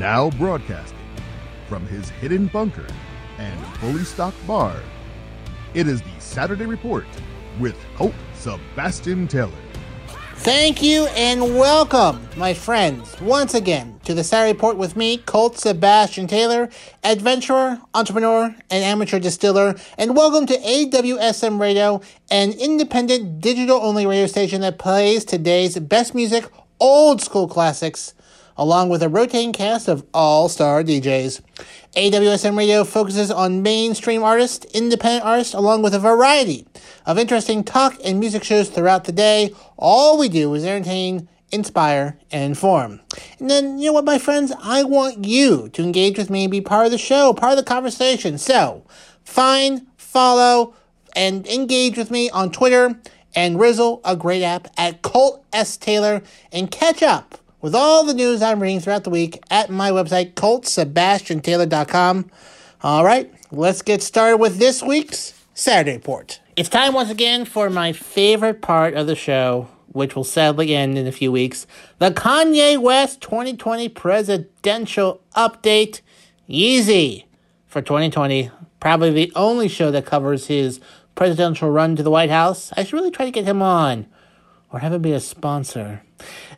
Now broadcasting from his hidden bunker and fully stocked bar, it is the Saturday Report with Colt Sebastian Taylor. Thank you and welcome, my friends, once again to the Saturday Report with me, Colt Sebastian Taylor, adventurer, entrepreneur, and amateur distiller, and welcome to AWSM Radio, an independent digital only radio station that plays today's best music, old school classics, along with a rotating cast of all star DJs. AWSM Radio focuses on mainstream artists, independent artists, along with a variety of interesting talk and music shows throughout the day. All we do is entertain, inspire, and inform. And then, you know what, my friends? I want you to engage with me and be part of the show, part of the conversation. So, find, follow, and engage with me on Twitter and Rizzle, a great app, at Colt S. Taylor, and catch up with all the news I'm reading throughout the week at my website, ColtSebastianTaylor.com. All right, let's get started with this week's Saturday Report. It's time once again for my favorite part of the show, which will sadly end in a few weeks the Kanye West 2020 presidential update. Yeezy for 2020. Probably the only show that covers his presidential run to the White House. I should really try to get him on or have him be a sponsor.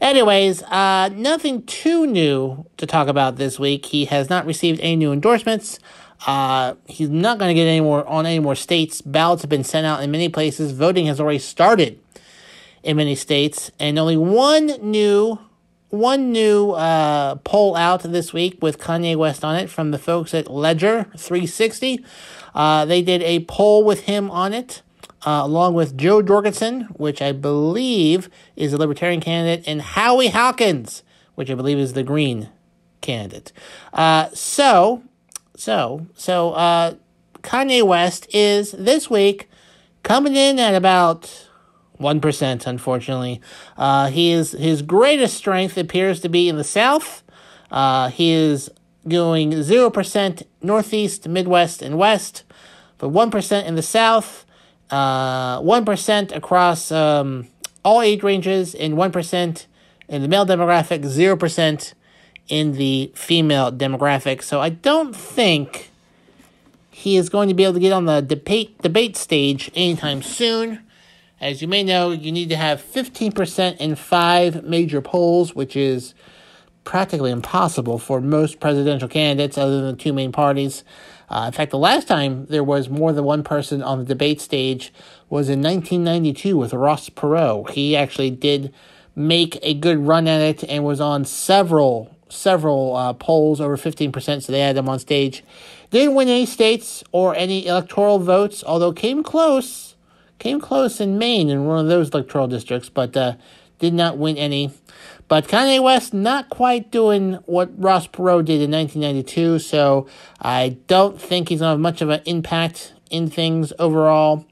Anyways, uh, nothing too new to talk about this week. He has not received any new endorsements. Uh, he's not going to get any more on any more states. Ballots have been sent out in many places. Voting has already started in many states, and only one new one new uh, poll out this week with Kanye West on it from the folks at Ledger 360. Uh, they did a poll with him on it uh, along with Jo Jorgensen, which I believe is a Libertarian candidate, and Howie Hawkins, which I believe is the Green candidate. Uh, so, so, so, uh, Kanye West is this week coming in at about 1%, unfortunately. Uh, he is, his greatest strength appears to be in the South. Uh, he is going 0% Northeast, Midwest, and West, but 1% in the South uh, 1% across um, all age ranges, and 1% in the male demographic, 0% in the female demographic. So I don't think he is going to be able to get on the debate debate stage anytime soon. As you may know, you need to have 15% in five major polls, which is practically impossible for most presidential candidates other than the two main parties. Uh, in fact, the last time there was more than one person on the debate stage was in 1992 with Ross Perot. He actually did make a good run at it and was on several several uh, polls over 15%, so they had him on stage. Didn't win any states or any electoral votes, although came close. Came close in Maine in one of those electoral districts, but uh, did not win any. But Kanye West not quite doing what Ross Perot did in 1992, so I don't think he's going to have much of an impact in things overall.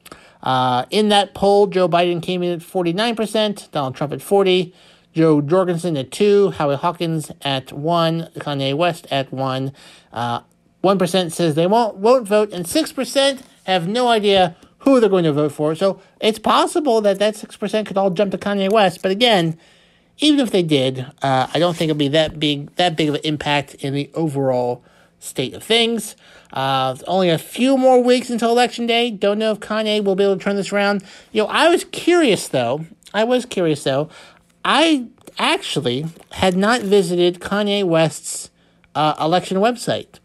Uh, in that poll, Joe Biden came in at 49%, Donald Trump at 40, Jo Jorgensen at 2, Howie Hawkins at 1, Kanye West at 1. Uh, 1% says they won't, won't vote, and 6% have no idea who they're going to vote for. So it's possible that that 6% could all jump to Kanye West, but again, even if they did, uh, I don't think it'll be that big that big of an impact in the overall state of things. Uh, only a few more weeks until election day. Don't know if Kanye will be able to turn this around. You know, I was curious though. I was curious though. I actually had not visited Kanye West's uh, election website,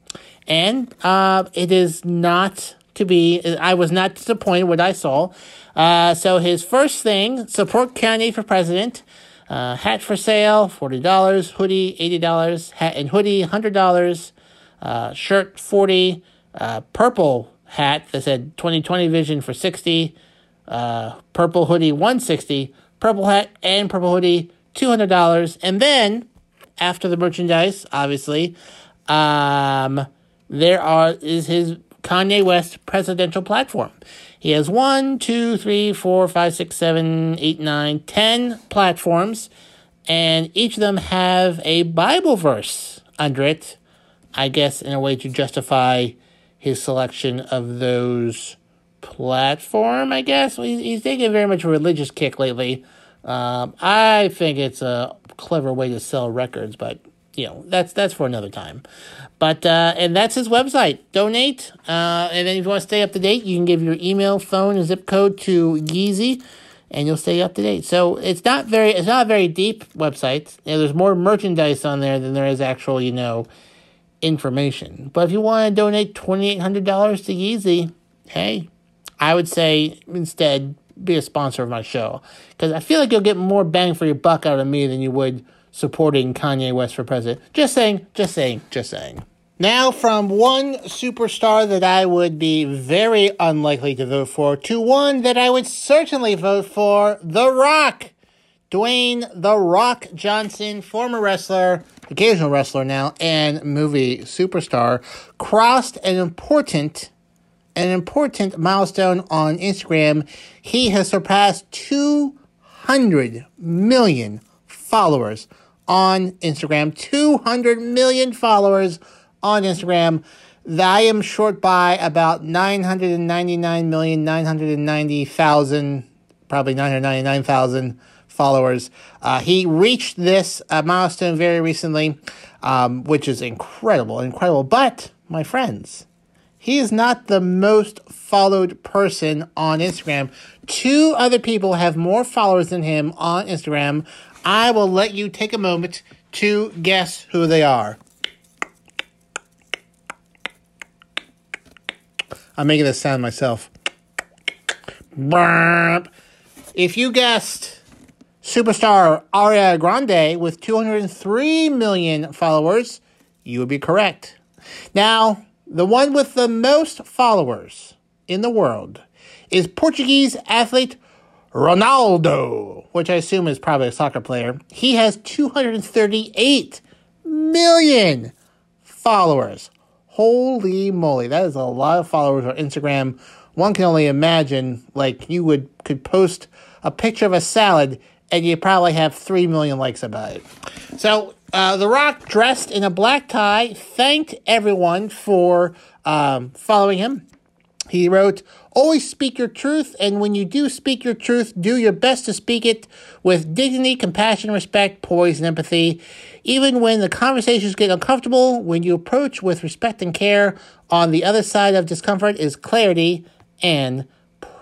and uh, it is not to be. I was not disappointed what I saw. Uh, so his first thing: support Kanye for president. Uh, hat for sale, $40. Hoodie, $80. Hat and hoodie, $100. Uh, shirt, 40 uh, Purple hat that said 2020 vision for 60 uh, Purple hoodie, 160 Purple hat and purple hoodie, $200. And then, after the merchandise, obviously, um, there are is his Kanye West presidential platform. He has one, two, three, four, five, six, seven, eight, nine, ten platforms, and each of them have a Bible verse under it, I guess, in a way to justify his selection of those platform, I guess. He's taking very much a religious kick lately. Um, I think it's a clever way to sell records, but you know, that's that's for another time. But uh, and that's his website. Donate, uh, and then if you want to stay up to date, you can give your email, phone, and zip code to Yeezy, and you'll stay up to date. So it's not very it's not a very deep website. You know, there's more merchandise on there than there is actual you know information. But if you want to donate twenty eight hundred dollars to Yeezy, hey, I would say instead be a sponsor of my show because I feel like you'll get more bang for your buck out of me than you would supporting Kanye West for president. Just saying, just saying, just saying. Now, from one superstar that I would be very unlikely to vote for to one that I would certainly vote for The Rock. Dwayne The Rock Johnson, former wrestler, occasional wrestler now, and movie superstar, crossed an important an important milestone on Instagram. He has surpassed 200 million followers on Instagram. 200 million followers on Instagram. I am short by about 999,990,000, probably 999,000 followers. Uh, he reached this uh, milestone very recently, um, which is incredible, incredible. But, my friends, he is not the most followed person on Instagram. Two other people have more followers than him on Instagram. I will let you take a moment to guess who they are. I'm making this sound myself. If you guessed superstar Ariana Grande with 203 million followers, you would be correct. Now, the one with the most followers in the world is Portuguese athlete Ronaldo, which I assume is probably a soccer player. He has 238 million followers. Holy moly, that is a lot of followers on Instagram. One can only imagine, like, you would could post a picture of a salad and you probably have 3 million likes about it. So, uh, The Rock, dressed in a black tie, thanked everyone for um, following him. He wrote, Always speak your truth, and when you do speak your truth, do your best to speak it with dignity, compassion, respect, poise, and empathy. Even when the conversations get uncomfortable, when you approach with respect and care, on the other side of discomfort is clarity and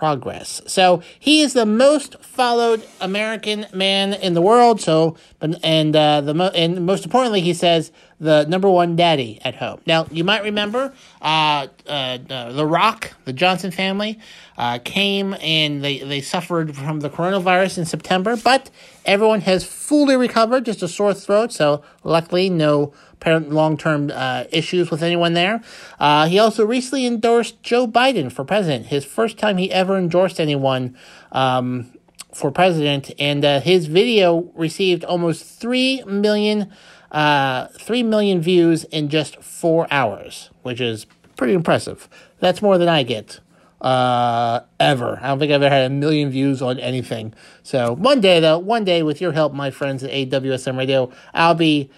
progress. So he is the most followed American man in the world. So, and uh, the mo- and most importantly, he says the number one daddy at home. Now you might remember uh, uh, the Rock, the Johnson family, uh, came and they they suffered from the coronavirus in September, but everyone has fully recovered. Just a sore throat. So luckily, no apparent long term uh, issues with anyone there. Uh, he also recently endorsed Joe Biden for president, his first time he ever endorsed anyone um, for president. And uh, his video received almost 3 million, uh, 3 million views in just four hours, which is pretty impressive. That's more than I get uh, ever. I don't think I've ever had a million views on anything. So one day, though, one day with your help, my friends at AWSM Radio, I'll be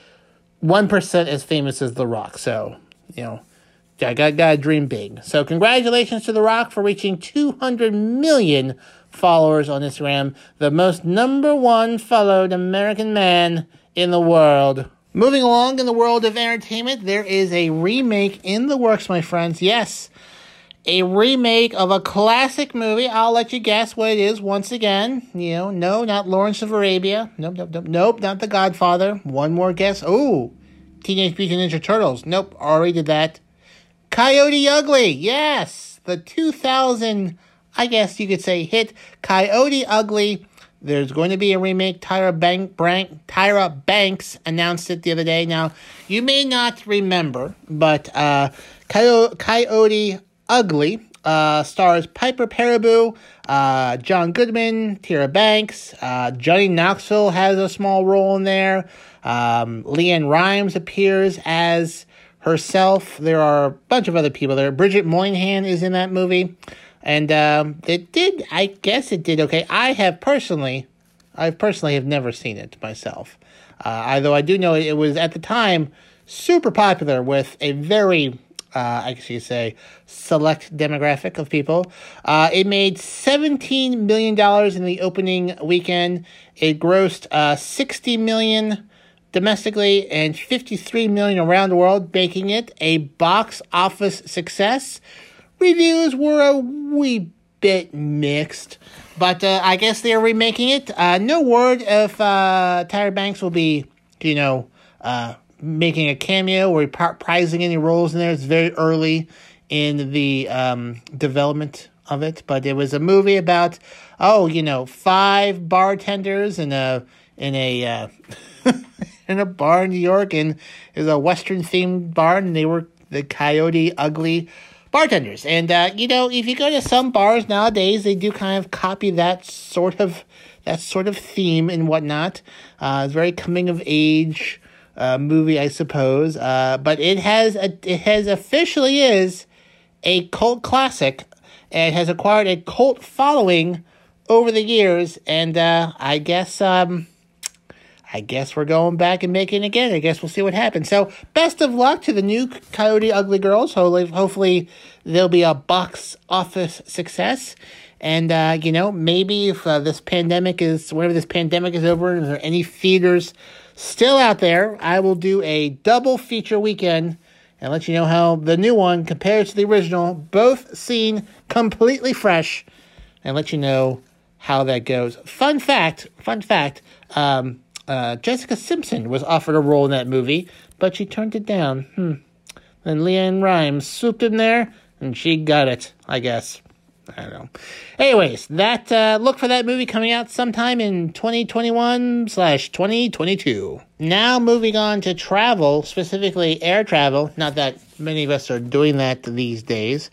one percent as famous as The Rock. So you know, I got got dream big. So congratulations to The Rock for reaching 200 million followers on Instagram, the most number one followed American man in the world. Moving along in the world of entertainment, there is a remake in the works, my friends. Yes, a remake of a classic movie. I'll let you guess what it is once again. You know, no, not Lawrence of Arabia. Nope, nope, nope, nope, not The Godfather. One more guess. Oh, Teenage Mutant Ninja Turtles. Nope, already did that. Coyote Ugly. Yes, the 2000, I guess you could say, hit Coyote Ugly. There's going to be a remake. Tyra, Bank, Brank, Tyra Banks announced it the other day. Now, you may not remember, but uh, Coyote, Coyote Ugly uh, stars Piper Perabo, uh, John Goodman, Tyra Banks, uh, Johnny Knoxville has a small role in there. Um, LeAnn Rimes appears as herself. There are a bunch of other people there. Bridget Moynahan is in that movie. And um, it did, I guess it did okay. I have personally, I personally have never seen it myself. Uh, although I do know it was at the time super popular with a very uh, I guess you could say, select demographic of people. Uh, it made $17 million in the opening weekend. It grossed uh, 60 million domestically and 53 million around the world, making it a box office success. Reviews were a wee bit mixed, but uh, I guess they're remaking it. Uh, no word if uh, Tyra Banks will be, you know, making a cameo or reprising any roles in there. It's very early in the um, development of it, but it was a movie about oh, you know, five bartenders in a in a uh, in a bar in New York, and was a Western themed bar, and they were the Coyote Ugly bartenders. And uh, you know, if you go to some bars nowadays, they do kind of copy that sort of that sort of theme and whatnot. Uh, it's very coming of age uh, movie, I suppose. Uh, but it has a, it has officially is a cult classic and has acquired a cult following over the years. And uh, I guess um, I guess we're going back and making it again. I guess we'll see what happens. So best of luck to the new Coyote Ugly Girls. Hopefully, hopefully there'll be a box office success. And, uh, you know, maybe if uh, this pandemic is, whenever this pandemic is over, and there any theaters still out there, I will do a double feature weekend and let you know how the new one compares to the original, both seen completely fresh, and let you know how that goes. Fun fact, fun fact, um, uh, Jessica Simpson was offered a role in that movie, but she turned it down. Hmm. And LeAnn Rimes swooped in there, and she got it, I guess. I don't know. Anyways, that uh, look for that movie coming out sometime in 2021 slash 2022. Now moving on to travel, specifically air travel. Not that many of us are doing that these days,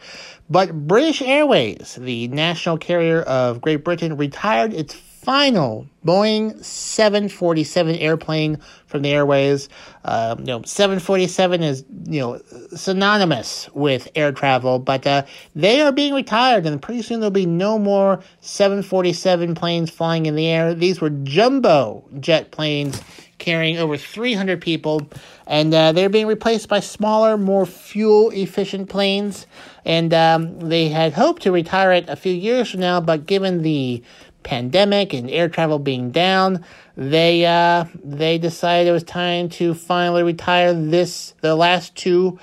but British Airways, the national carrier of Great Britain, retired its final Boeing 747 airplane from the airways. Uh, you know, 747 is you know synonymous with air travel, but uh, they are being retired, and pretty soon there'll be no more 747 planes flying in the air. These were jumbo jet planes carrying over 300 people, and uh, they're being replaced by smaller, more fuel efficient planes. And um, they had hoped to retire it a few years from now, but given the pandemic and air travel being down, they uh, they decided it was time to finally retire this the last two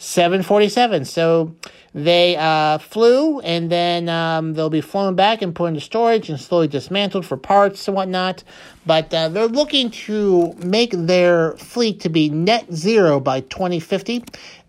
747. So they uh, flew and then um, they'll be flown back and put into storage and slowly dismantled for parts and whatnot. But uh, they're looking to make their fleet to be net zero by 2050.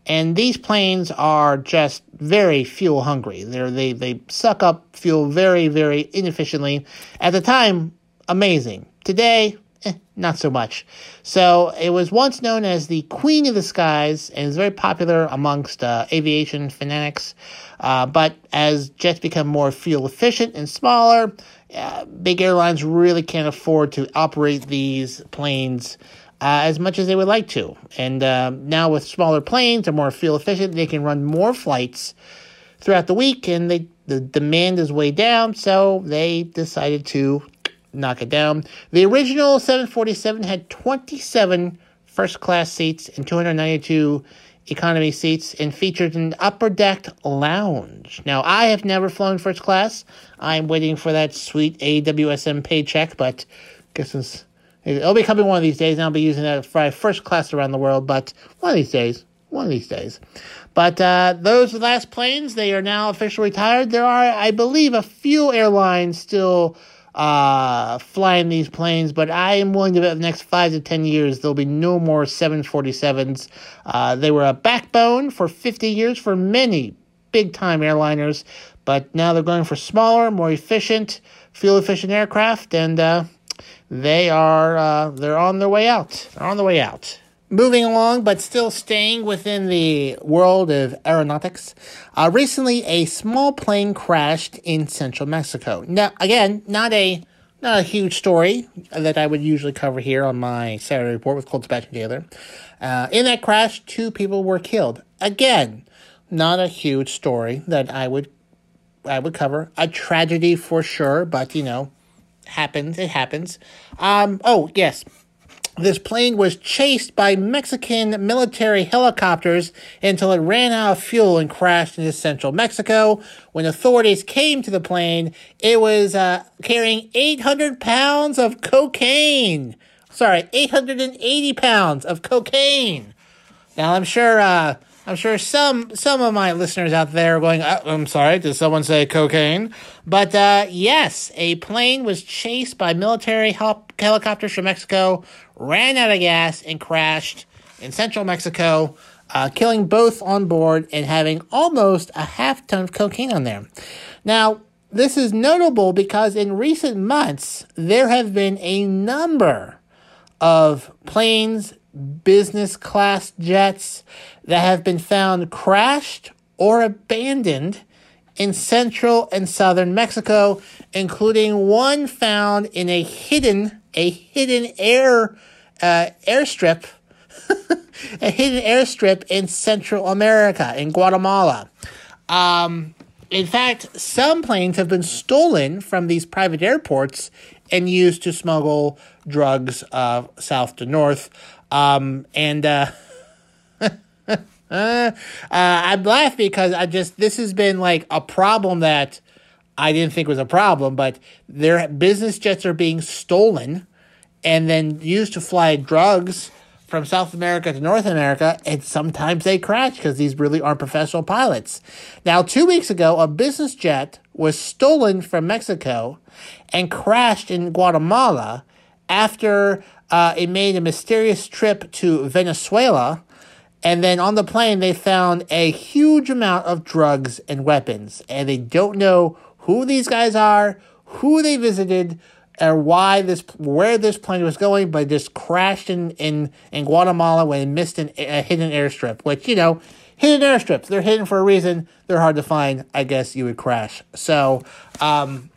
And these planes are just very fuel hungry. They're, they they suck up fuel very very inefficiently. At the time, amazing. Today, eh, not so much. So it was once known as the Queen of the Skies and is very popular amongst uh, aviation fanatics. Uh, but as jets become more fuel efficient and smaller, uh, big airlines really can't afford to operate these planes uh, as much as they would like to. And uh, now with smaller planes and more fuel efficient, they can run more flights throughout the week, and they, the demand is way down. So they decided to knock it down. The original 747 had 27 first class seats and 292 economy seats and featured an upper deck lounge. Now, I have never flown first class. I'm waiting for that sweet AWSM paycheck, but guess it's It'll be coming one of these days, and I'll be using that for first class around the world. But one of these days, one of these days. But uh, those last planes, they are now officially retired. There are, I believe, a few airlines still uh, flying these planes, but I am willing to bet the next five to ten years there'll be no more 747s. Uh, they were a backbone for 50 years for many big time airliners, but now they're going for smaller, more efficient, fuel efficient aircraft, and uh, they are uh, they're on their way out. They're on the way out. Moving along, but still staying within the world of aeronautics. Uh, recently, a small plane crashed in central Mexico. Now, again, not a not a huge story that I would usually cover here on my Saturday report with Colt Sebastian Taylor. Uh, in that crash, two people were killed. Again, not a huge story that I would I would cover. A tragedy for sure, but you know, happens. It happens. Um, oh, yes. This plane was chased by Mexican military helicopters until it ran out of fuel and crashed into central Mexico. When authorities came to the plane, it was uh, carrying 800 pounds of cocaine. sorry, 880 pounds of cocaine. Now I'm sure, uh, I'm sure some some of my listeners out there are going, oh, I'm sorry, did someone say cocaine? But uh, yes, a plane was chased by military hel- helicopters from Mexico, ran out of gas, and crashed in central Mexico, uh, killing both on board and having almost a half ton of cocaine on there. Now, this is notable because in recent months, there have been a number of planes, business class jets that have been found crashed or abandoned in central and southern Mexico, including one found in a hidden a hidden air uh, airstrip, a hidden airstrip in Central America in Guatemala. Um, in fact, some planes have been stolen from these private airports and used to smuggle drugs uh, south to north. Um, and uh, uh, I'm laughing because I just this has been like a problem that I didn't think was a problem, but their business jets are being stolen and then used to fly drugs from South America to North America, and sometimes they crash because these really aren't professional pilots. Now, two weeks ago, a business jet was stolen from Mexico and crashed in Guatemala after uh, it made a mysterious trip to Venezuela. And then on the plane, they found a huge amount of drugs and weapons. And they don't know who these guys are, who they visited, or why this where this plane was going, but just crashed in in, in Guatemala when it missed an, a hidden airstrip. Which you know, hidden airstrips they're hidden for a reason. They're hard to find. I guess you would crash. So. Um,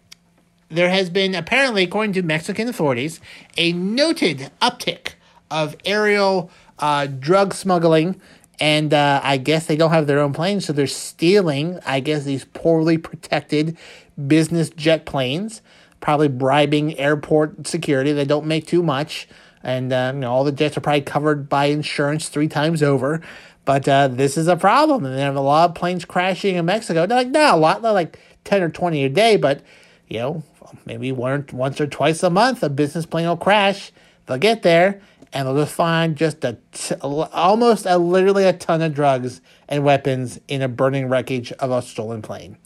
there has been apparently, according to Mexican authorities, a noted uptick of aerial uh, drug smuggling and uh, I guess they don't have their own planes, so they're stealing, I guess, these poorly protected business jet planes probably bribing airport security. They don't make too much, and uh, you know all the jets are probably covered by insurance three times over. But uh, this is a problem, and they have a lot of planes crashing in Mexico. They're like, no, a lot, like ten or twenty a day, but you know, maybe one, once or twice a month, a business plane will crash. They'll get there, and they'll just find just a t- almost a literally a ton of drugs and weapons in a burning wreckage of a stolen plane.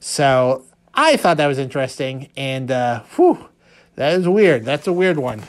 So I thought that was interesting, and uh, whew, that is weird. That's a weird one.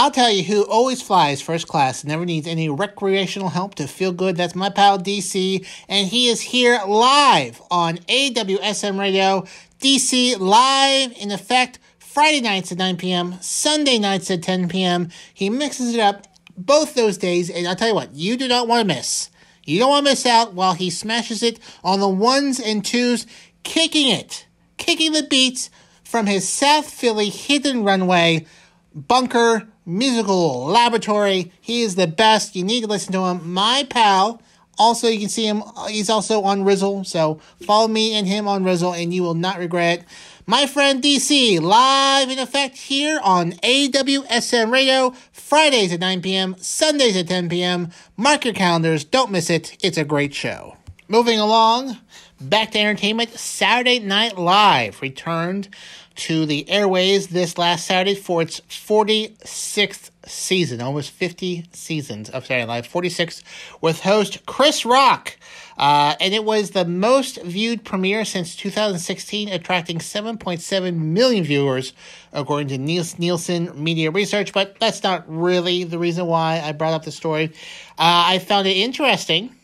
I'll tell you who always flies first class, never needs any recreational help to feel good. That's my pal DC, and he is here live on AWSM Radio. DC live in effect Friday nights at 9 p.m., Sunday nights at 10 p.m. He mixes it up both those days, and I'll tell you what, you do not want to miss. You don't want to miss out while he smashes it on the ones and twos, kicking it kicking the beats from his South Philly hidden runway bunker musical laboratory. He is the best. You need to listen to him. My pal. Also, you can see him. Uh, he's also on Rizzle. So follow me and him on Rizzle, and you will not regret. My friend DC, live in effect here on AWSM Radio, Fridays at 9 p.m., Sundays at 10 p.m. Mark your calendars. Don't miss it. It's a great show. Moving along, Back to entertainment, Saturday Night Live returned to the airways this last Saturday for its 46th season, almost 50 seasons of Saturday Night Live, 46 with host Chris Rock. Uh, and it was the most viewed premiere since 2016, attracting 7.7 million viewers, according to Nielsen Media Research. But that's not really the reason why I brought up the story. Uh, I found it interesting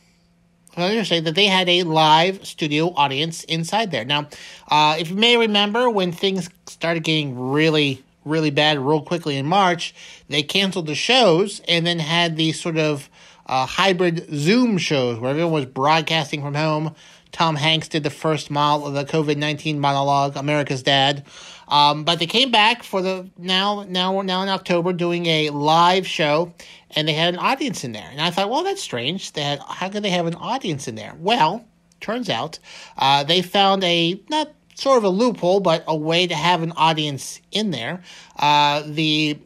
understand that they had a live studio audience inside there. Now, uh, if you may remember, when things started getting really, really bad real quickly in March, they canceled the shows and then had these sort of uh, hybrid Zoom shows where everyone was broadcasting from home. Tom Hanks did the first mile of the COVID 19 monologue, America's Dad. Um, but they came back for the now now we're now in October doing a live show, and they had an audience in there. And I thought, well, that's strange. They had how could they have an audience in there? Well, turns out uh, they found a not sort of a loophole, but a way to have an audience in there. Uh, the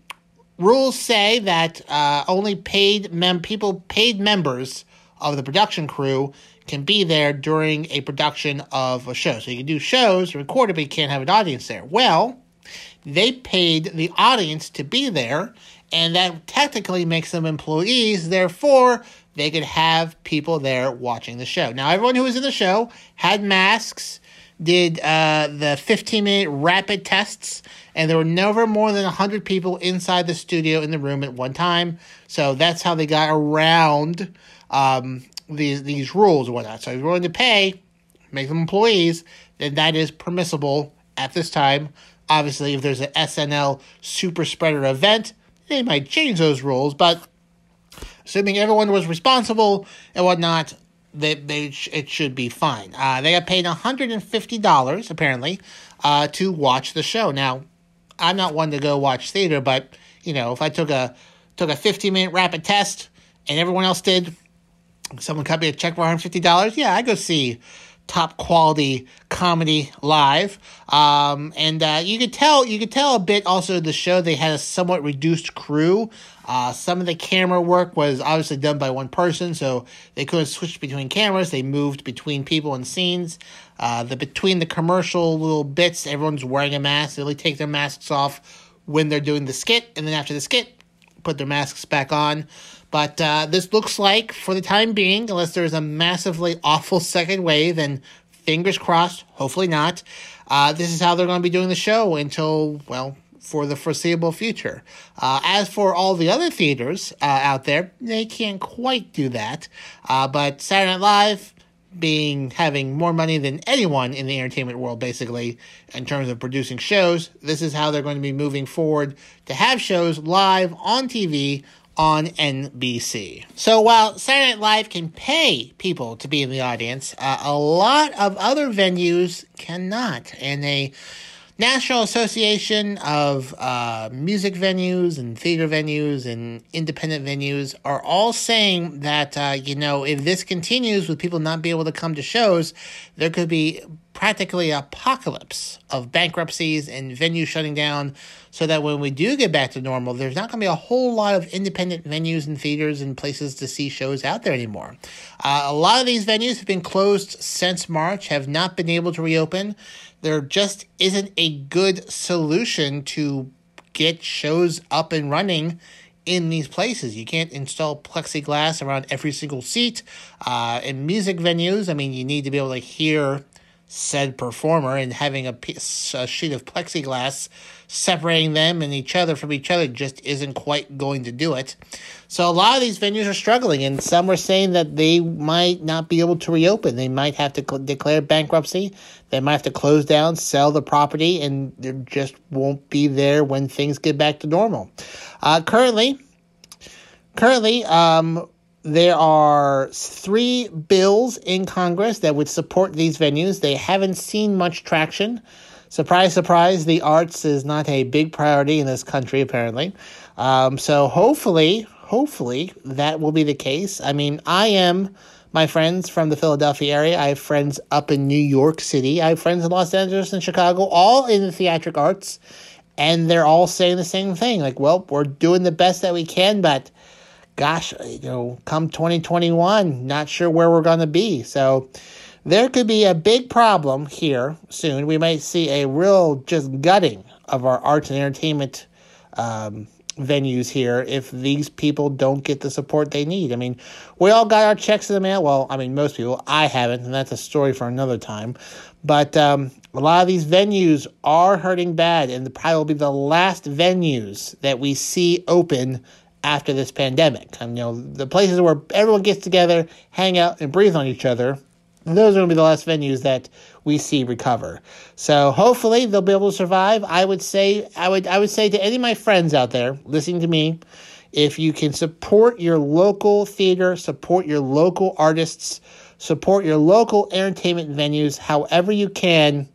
rules say that uh, only paid mem people paid members of the production crew can be there during a production of a show. So you can do shows, record it, but you can't have an audience there. Well, they paid the audience to be there, and that technically makes them employees. Therefore, they could have people there watching the show. Now, everyone who was in the show had masks, did uh, the 15 minute rapid tests, and there were never more than 100 people inside the studio in the room at one time. So that's how they got around um, these, these rules or whatnot. So if you're willing to pay, make them employees, then that is permissible at this time. Obviously, if there's an SNL super spreader event, they might change those rules, but assuming everyone was responsible and whatnot, they, they it should be fine. Uh, they got paid $150 apparently uh, to watch the show. Now, I'm not one to go watch theater, but you know, if I took a took a 15 minute rapid test and everyone else did, someone cut me a check for $150, yeah, I go see top quality comedy live. Um, and uh, you could tell you could tell a bit also the show they had a somewhat reduced crew. Uh, some of the camera work was obviously done by one person, so they couldn't switch between cameras. They moved between people and scenes. Uh, the between the commercial little bits, everyone's wearing a mask. They only take their masks off when they're doing the skit, and then after the skit, put their masks back on. But uh, this looks like, for the time being, unless there's a massively awful second wave, and fingers crossed, hopefully not, uh, this is how they're going to be doing the show until, well, for the foreseeable future. Uh, as for all the other theaters uh, out there, they can't quite do that. Uh, but Saturday Night Live, being having more money than anyone in the entertainment world, basically, in terms of producing shows, this is how they're going to be moving forward to have shows live on TV on NBC. So while Saturday Night Live can pay people to be in the audience, uh, a lot of other venues cannot. And a National Association of uh, Music Venues and Theater Venues and Independent Venues are all saying that, uh, you know, if this continues with people not being able to come to shows, there could be practically apocalypse of bankruptcies and venues shutting down so that when we do get back to normal, there's not going to be a whole lot of independent venues and theaters and places to see shows out there anymore. Uh, a lot of these venues have been closed since March, have not been able to reopen. There just isn't a good solution to get shows up and running in these places. You can't install plexiglass around every single seat. Uh, in music venues, I mean, you need to be able to hear said performer and having a, piece, a sheet of plexiglass separating them and each other from each other just isn't quite going to do it. So a lot of these venues are struggling, and some are saying that they might not be able to reopen. They might have to cl- declare bankruptcy. They might have to close down, sell the property, and they just won't be there when things get back to normal. Uh, currently, currently, um, there are three bills in Congress that would support these venues. They haven't seen much traction. Surprise, surprise, the arts is not a big priority in this country, apparently. Um, so hopefully, hopefully that will be the case. I mean, I am my friends from the Philadelphia area. I have friends up in New York City. I have friends in Los Angeles and Chicago, all in the theatric arts. And they're all saying the same thing. Like, well, we're doing the best that we can, but gosh, you know, come 2021, not sure where we're going to be. So there could be a big problem here soon. We might see a real just gutting of our arts and entertainment um, venues here if these people don't get the support they need. I mean, we all got our checks in the mail. Well, I mean, most people. I haven't, and that's a story for another time. But um, a lot of these venues are hurting bad, and probably will be the last venues that we see open after this pandemic. And, you know, the places where everyone gets together, hang out, and breathe on each other, those are going to be the last venues that we see recover. So hopefully they'll be able to survive. I would say, I would, I would say to any of my friends out there listening to me, if you can support your local theater, support your local artists, support your local entertainment venues, however you can,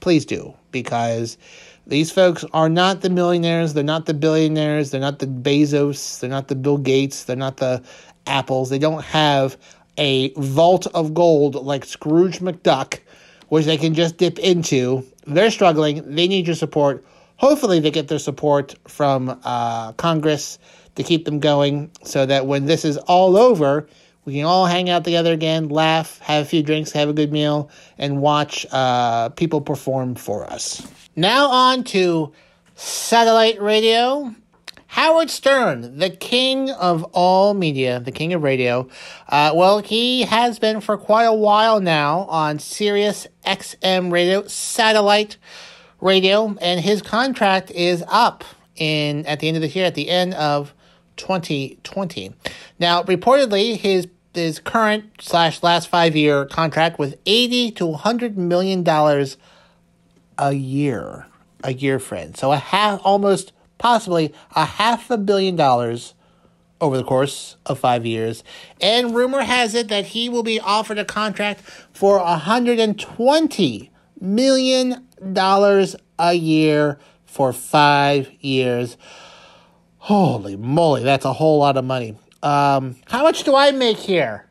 please do because these folks are not the millionaires, they're not the billionaires, they're not the Bezos, they're not the Bill Gates, they're not the Apples. They don't have a vault of gold like Scrooge McDuck, which they can just dip into. They're struggling. They need your support. Hopefully, they get their support from uh, Congress to keep them going so that when this is all over, we can all hang out together again, laugh, have a few drinks, have a good meal, and watch uh, people perform for us. Now, on to satellite radio. Howard Stern, the king of all media, the king of radio. Uh, well, he has been for quite a while now on Sirius XM radio, satellite radio, and his contract is up in at the end of the year, at the end of 2020. Now, reportedly, his his current slash last five year contract was 80 to 100 million dollars a year, a year, friend. So a half, almost possibly a half a billion dollars over the course of five years. And rumor has it that he will be offered a contract for $120 million a year for five years. Holy moly, that's a whole lot of money. Um, how much do I make here?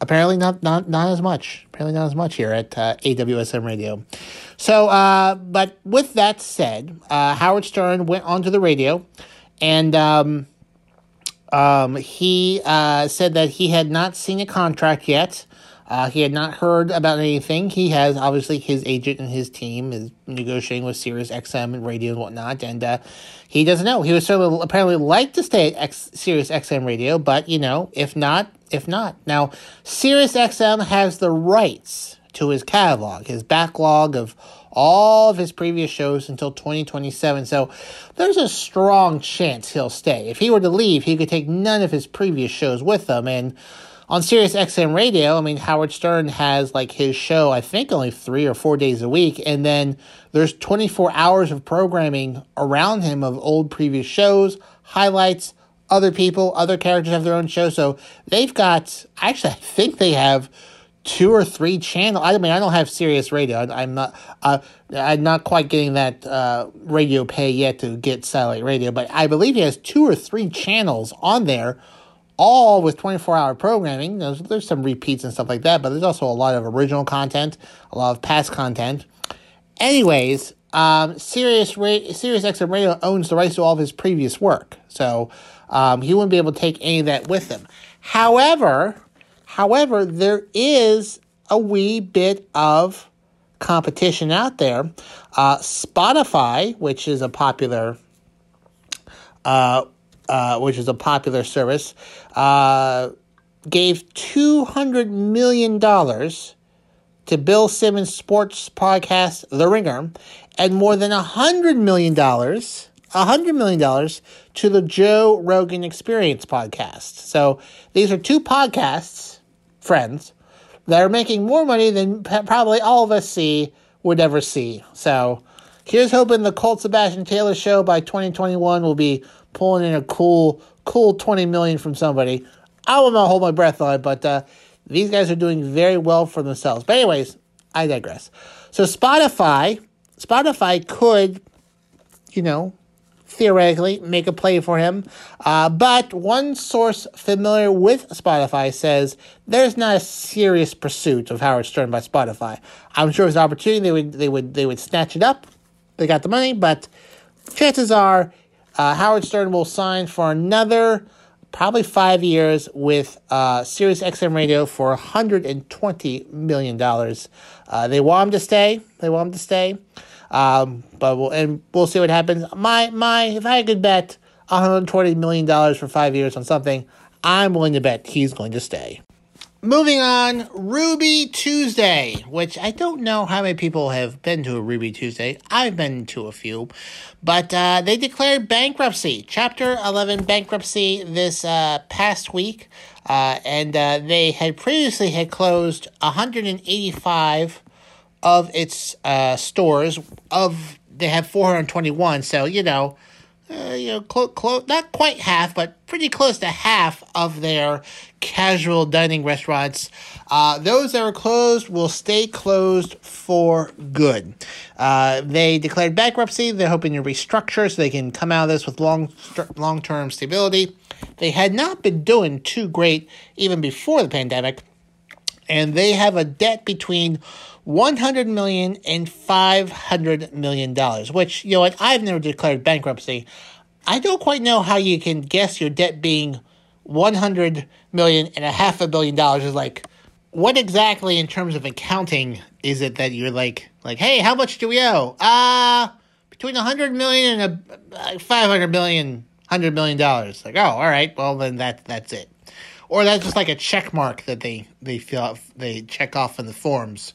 Apparently, not not not as much. Apparently, not as much here at uh, AWSM Radio. So, uh, but with that said, uh, Howard Stern went onto the radio, and um, um, he uh, said that he had not seen a contract yet. Uh, he had not heard about anything. He has obviously his agent and his team is negotiating with Sirius XM and radio and whatnot, and uh, he doesn't know. He would certainly apparently like to stay at X, Sirius XM radio, but you know, if not, if not. Now, Sirius XM has the rights to his catalog, his backlog of all of his previous shows until 2027. So there's a strong chance he'll stay. If he were to leave, he could take none of his previous shows with him and on Sirius XM radio, I mean, Howard Stern has like his show, I think only three or four days a week. And then there's 24 hours of programming around him of old previous shows, highlights, other people, other characters have their own show. So they've got, actually, I think they have two or three channels. I mean, I don't have Sirius Radio. I, am not, uh, I'm not quite getting that uh, radio pay yet to get satellite radio, but I believe he has two or three channels on there all with 24 hour programming. There's, there's some repeats and stuff like that, but there's also a lot of original content, a lot of past content. Anyways, um, Sirius, Ra- Sirius XM Radio owns the rights to all of his previous work, so um, he wouldn't be able to take any of that with him. However, however, there is a wee bit of competition out there. Uh, Spotify, which is a popular uh, uh, which is a popular service, uh, gave $200 million to Bill Simmons' sports podcast, The Ringer, and more than $100 million, $100 million to the Joe Rogan Experience podcast. So these are two podcasts, friends, that are making more money than probably all of us see would ever see. So here's hoping the Colt Sebastian Taylor show by 2021 will be pulling in a cool, cool 20 million from somebody. I will not hold my breath on it, but uh, these guys are doing very well for themselves. But anyways, I digress. So Spotify, Spotify could, you know, theoretically make a play for him. Uh, but one source familiar with Spotify says there's not a serious pursuit of Howard Stern by Spotify. I'm sure it's an opportunity they would they would they would snatch it up. They got the money, but chances are uh, Howard Stern will sign for another probably five years with uh, Sirius XM Radio for $120 million. Uh, they want him to stay. They want him to stay. Um, but we'll, and we'll see what happens. My, my, if I could bet $120 million for five years on something, I'm willing to bet he's going to stay. Moving on, Ruby Tuesday, which I don't know how many people have been to a Ruby Tuesday. I've been to a few, but uh, they declared bankruptcy, Chapter 11 bankruptcy this uh, past week, uh, and uh, they had previously had closed 185 of its uh, stores. Of they have 421, so you know uh, you know, clo- clo- not quite half, but pretty close to half of their casual dining restaurants. Uh, those that are closed will stay closed for good. Uh, they declared bankruptcy. They're hoping to restructure so they can come out of this with long long term stability. They had not been doing too great even before the pandemic, and they have a debt between 100 million and 500 million dollars which you know what i've never declared bankruptcy i don't quite know how you can guess your debt being 100 million and a half a billion dollars is like what exactly in terms of accounting is it that you're like like hey how much do we owe uh between 100 million and a 500 million, 100 million dollars. Like, oh, all right, well then that that's it. Or that's just like a check mark that they they out, they check off in the forms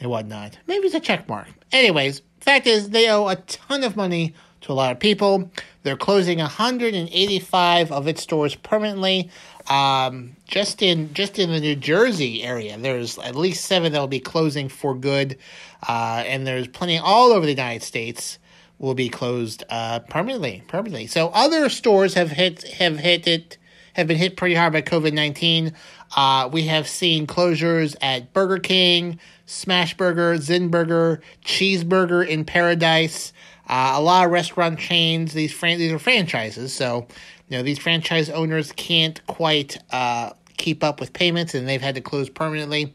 and whatnot. Maybe it's a check mark. Anyways, fact is they owe a ton of money to a lot of people. They're closing 185 of its stores permanently. Um, just in just in the New Jersey area, there's at least seven that will be closing for good, uh, and there's plenty all over the United States will be closed uh, permanently. Permanently. So other stores have hit have hit it have been hit pretty hard by COVID nineteen. Uh, we have seen closures at Burger King, Smashburger, Zinburger, Cheeseburger in Paradise. Uh, a lot of restaurant chains. These fran- these are franchises, so you know these franchise owners can't quite uh, keep up with payments, and they've had to close permanently.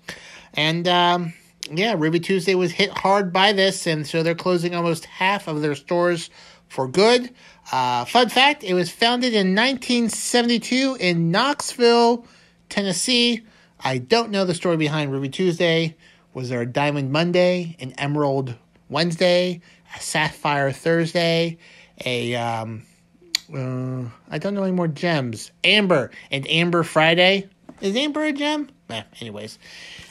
And um, yeah, Ruby Tuesday was hit hard by this, and so they're closing almost half of their stores for good. Uh, fun fact: it was founded in 1972 in Knoxville, Tennessee. I don't know the story behind Ruby Tuesday. Was there a Diamond Monday, an Emerald Wednesday, a Sapphire Thursday, a um, uh, I don't know any more gems. Amber and Amber Friday. Is Amber a gem? Eh, anyways,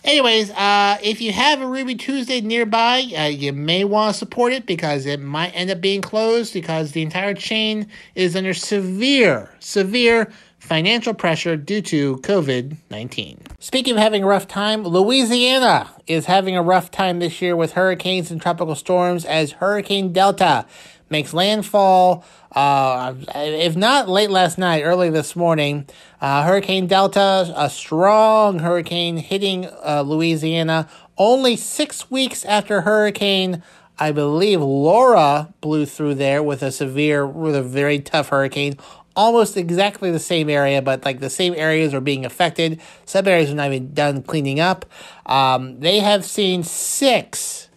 anyways, uh, if you have a Ruby Tuesday nearby, uh, you may want to support it because it might end up being closed because the entire chain is under severe, severe financial pressure due to COVID 19. Speaking of having a rough time, Louisiana is having a rough time this year with hurricanes and tropical storms as Hurricane Delta makes landfall. Uh, if not late last night, early this morning, uh, Hurricane Delta, a strong hurricane hitting uh, Louisiana only six weeks after Hurricane, I believe Laura blew through there with a severe, with a very tough hurricane. Almost exactly the same area, but like the same areas are being affected. Some areas are not even done cleaning up. Um, they have seen six,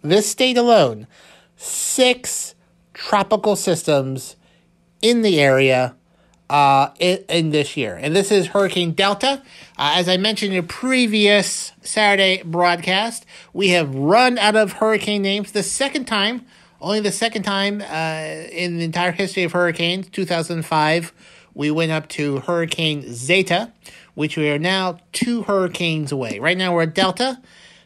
this state alone, six tropical systems in the area uh, in, in, this year. And this is Hurricane Delta. Uh, as I mentioned in a previous Saturday broadcast, we have run out of hurricane names the second time, only the second time uh, in the entire history of hurricanes, 2005. We went up to Hurricane Zeta, which we are now two hurricanes away. Right now we're at Delta.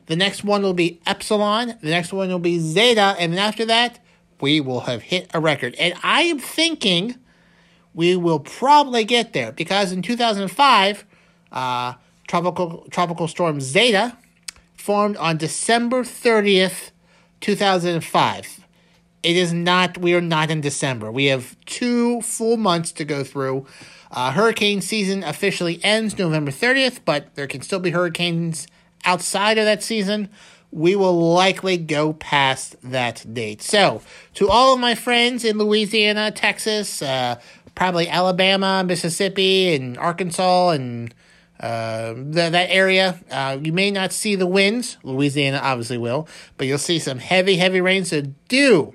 The next one will be Epsilon. The next one will be Zeta. And after that, we will have hit a record. And I am thinking we will probably get there because in 2005, uh, tropical tropical storm Zeta formed on December 30th, 2005. It is not, we are not in December. We have two full months to go through. Uh, hurricane season officially ends November 30th, but there can still be hurricanes outside of that season we will likely go past that date. So, to all of my friends in Louisiana, Texas, uh, probably Alabama, Mississippi, and Arkansas, and uh, that area, uh, you may not see the winds. Louisiana obviously will, but you'll see some heavy, heavy rain. So, do,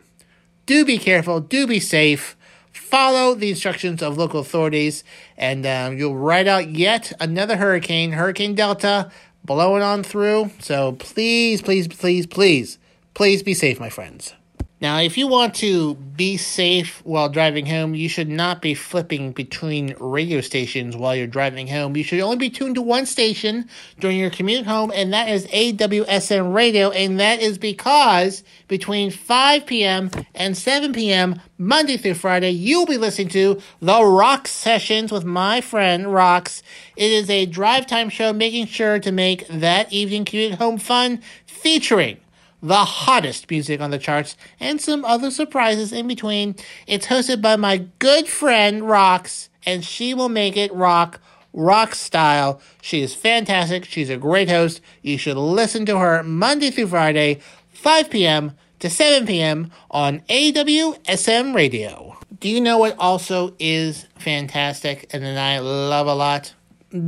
do be careful, do be safe. Follow the instructions of local authorities, and um, you'll ride out yet another hurricane, Hurricane Delta, blowing on through. So please, please, please, please, please be safe, my friends. Now, if you want to be safe while driving home, you should not be flipping between radio stations while you're driving home. You should only be tuned to one station during your commute home, and that is AWSM Radio. And that is because between 5 p.m. and 7 p.m., Monday through Friday, you'll be listening to The Rock Sessions with my friend Rox. It is a drive time show making sure to make that evening commute home fun, featuring the hottest music on the charts, and some other surprises in between. It's hosted by my good friend Rox, and she will make it rock, rock style. She is fantastic. She's a great host. You should listen to her Monday through Friday, 5 p.m. to 7 p.m. on AWSM Radio. Do you know what also is fantastic and that I love a lot?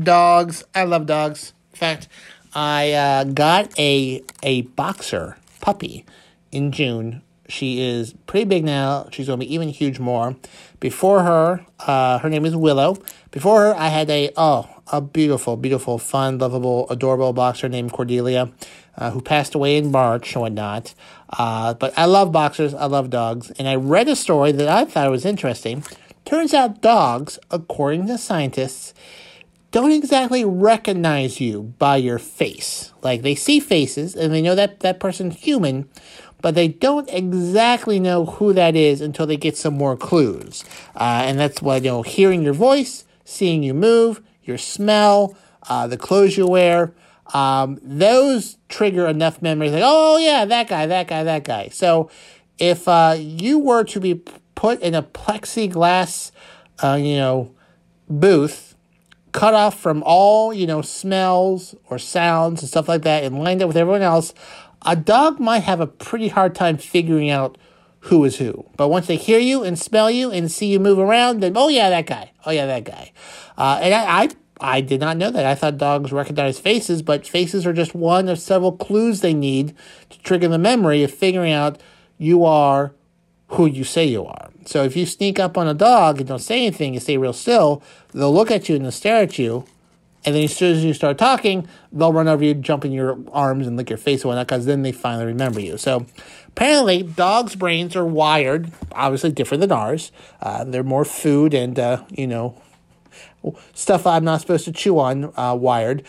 Dogs. I love dogs. In fact, I uh, got a a boxer puppy in June. She is pretty big now. She's going to be even huge more. Before her, uh, her name is Willow. Before her, I had a, oh, a beautiful, beautiful, fun, lovable, adorable boxer named Cordelia. uh, who passed away in March and whatnot. Uh, but I love boxers, I love dogs, and I read a story that I thought was interesting. Turns out dogs, according to scientists, don't exactly recognize you by your face. Like they see faces and they know that that person's human, but they don't exactly know who that is until they get some more clues. Uh, and that's why, you know, hearing your voice, seeing you move, your smell, uh, the clothes you wear, um, those trigger enough memories like, oh, yeah, that guy, that guy, that guy. So if uh, you were to be put in a plexiglass, uh, you know, booth, cut off from all, you know, smells or sounds and stuff like that, and lined up with everyone else, a dog might have a pretty hard time figuring out who is who. But once they hear you and smell you and see you move around, then oh yeah, that guy. Oh yeah, that guy. Uh, and I, I I did not know that. I thought dogs recognize faces, but faces are just one of several clues they need to trigger the memory of figuring out you are who you say you are. So if you sneak up on a dog and don't say anything, you stay real still, they'll look at you and they'll stare at you and then as soon as you start talking, they'll run over you, jump in your arms, and lick your face and whatnot, because then they finally remember you. So apparently, dogs' brains are wired, obviously different than ours. Uh, they're more food and, uh, you know, stuff I'm not supposed to chew on uh, wired.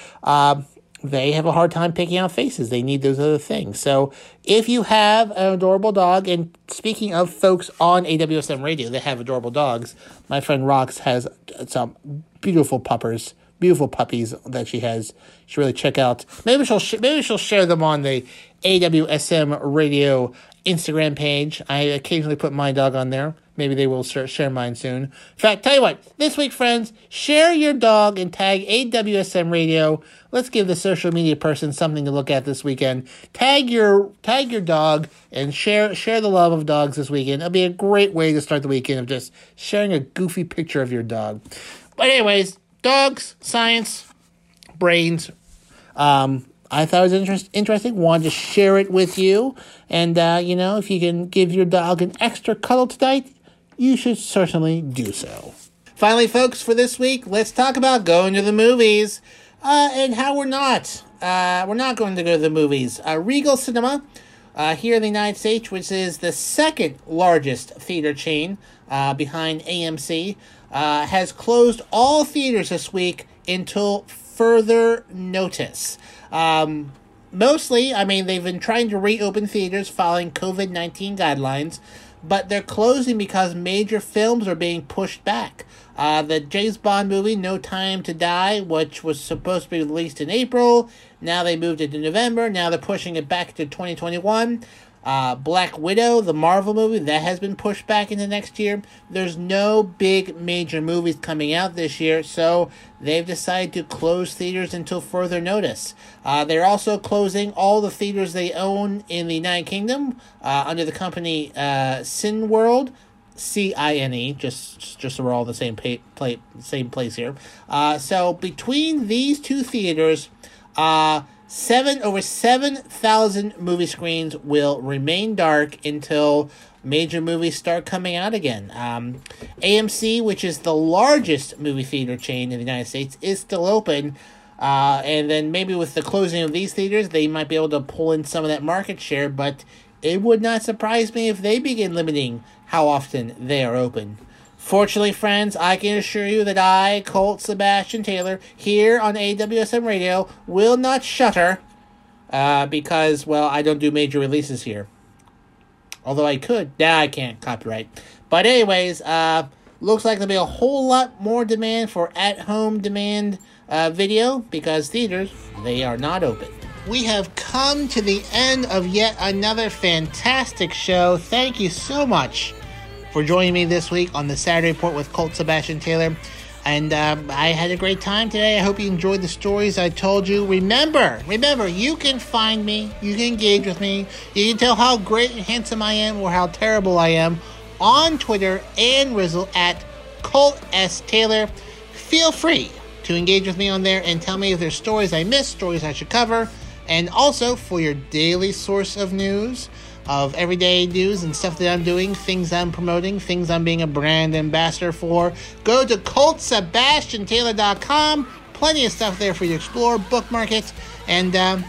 They have a hard time picking out faces. They need those other things. So if you have an adorable dog, and speaking of folks on AWSM radio that have adorable dogs, my friend Rox has some beautiful puppers beautiful puppies that she has. You should really check out. Maybe she'll sh- maybe she'll share them on the AWSM Radio Instagram page. I occasionally put my dog on there. Maybe they will share mine soon. In fact, tell you what, this week, friends, share your dog and tag AWSM Radio. Let's give the social media person something to look at this weekend. Tag your tag your dog and share share the love of dogs this weekend. It'll be a great way to start the weekend of just sharing a goofy picture of your dog. But anyways, dogs, science, brains. Um, I thought it was interest, interesting. Wanted to share it with you. And, uh, you know, if you can give your dog an extra cuddle tonight, you should certainly do so. Finally, folks, for this week, let's talk about going to the movies uh, and how we're not. Uh, we're not going to go to the movies. Uh, Regal Cinema, uh, here in the United States, which is the second largest theater chain uh, behind AMC, uh, has closed all theaters this week until further notice. Um, mostly, I mean, they've been trying to reopen theaters following COVID 19 guidelines, but they're closing because major films are being pushed back. Uh, the James Bond movie, No Time to Die, which was supposed to be released in April, now they moved it to November. Now they're pushing it back to 2021. Uh, Black Widow, the Marvel movie, that has been pushed back into next year. There's no big major movies coming out this year, so they've decided to close theaters until further notice. Uh, they're also closing all the theaters they own in the United Kingdom uh, under the company uh, Cineworld. C I N E, just just so we're all the same play, same place here. Uh, so between these two theaters, uh, Seven over seven thousand movie screens will remain dark until major movies start coming out again. Um, AMC, which is the largest movie theater chain in the United States, is still open. Uh, and then maybe with the closing of these theaters, they might be able to pull in some of that market share. But it would not surprise me if they begin limiting how often they are open. Fortunately, friends, I can assure you that I, Colt Sebastian Taylor, here on AWSM Radio, will not shutter uh, because, well, I don't do major releases here. Although I could. Nah, I can't. Copyright. But, anyways, uh, looks like there'll be a whole lot more demand for at home demand uh, video because theaters, they are not open. We have come to the end of yet another fantastic show. Thank you so much for joining me this week on the Saturday Report with Colt Sebastian Taylor. And um, I had a great time today. I hope you enjoyed the stories I told you. Remember, remember, you can find me, you can engage with me, you can tell how great and handsome I am or how terrible I am on Twitter and Rizzle at Colt S. Taylor. Feel free to engage with me on there and tell me if there's stories I missed, stories I should cover, and also for your daily source of news of everyday news and stuff that I'm doing, things I'm promoting, things I'm being a brand ambassador for. Go to ColtSebastianTaylor.com. Plenty of stuff there for you to explore, bookmark it, and um,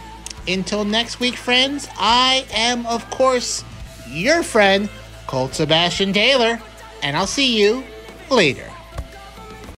Until next week, friends, I am, of course, your friend, Colt Sebastian Taylor, and I'll see you later.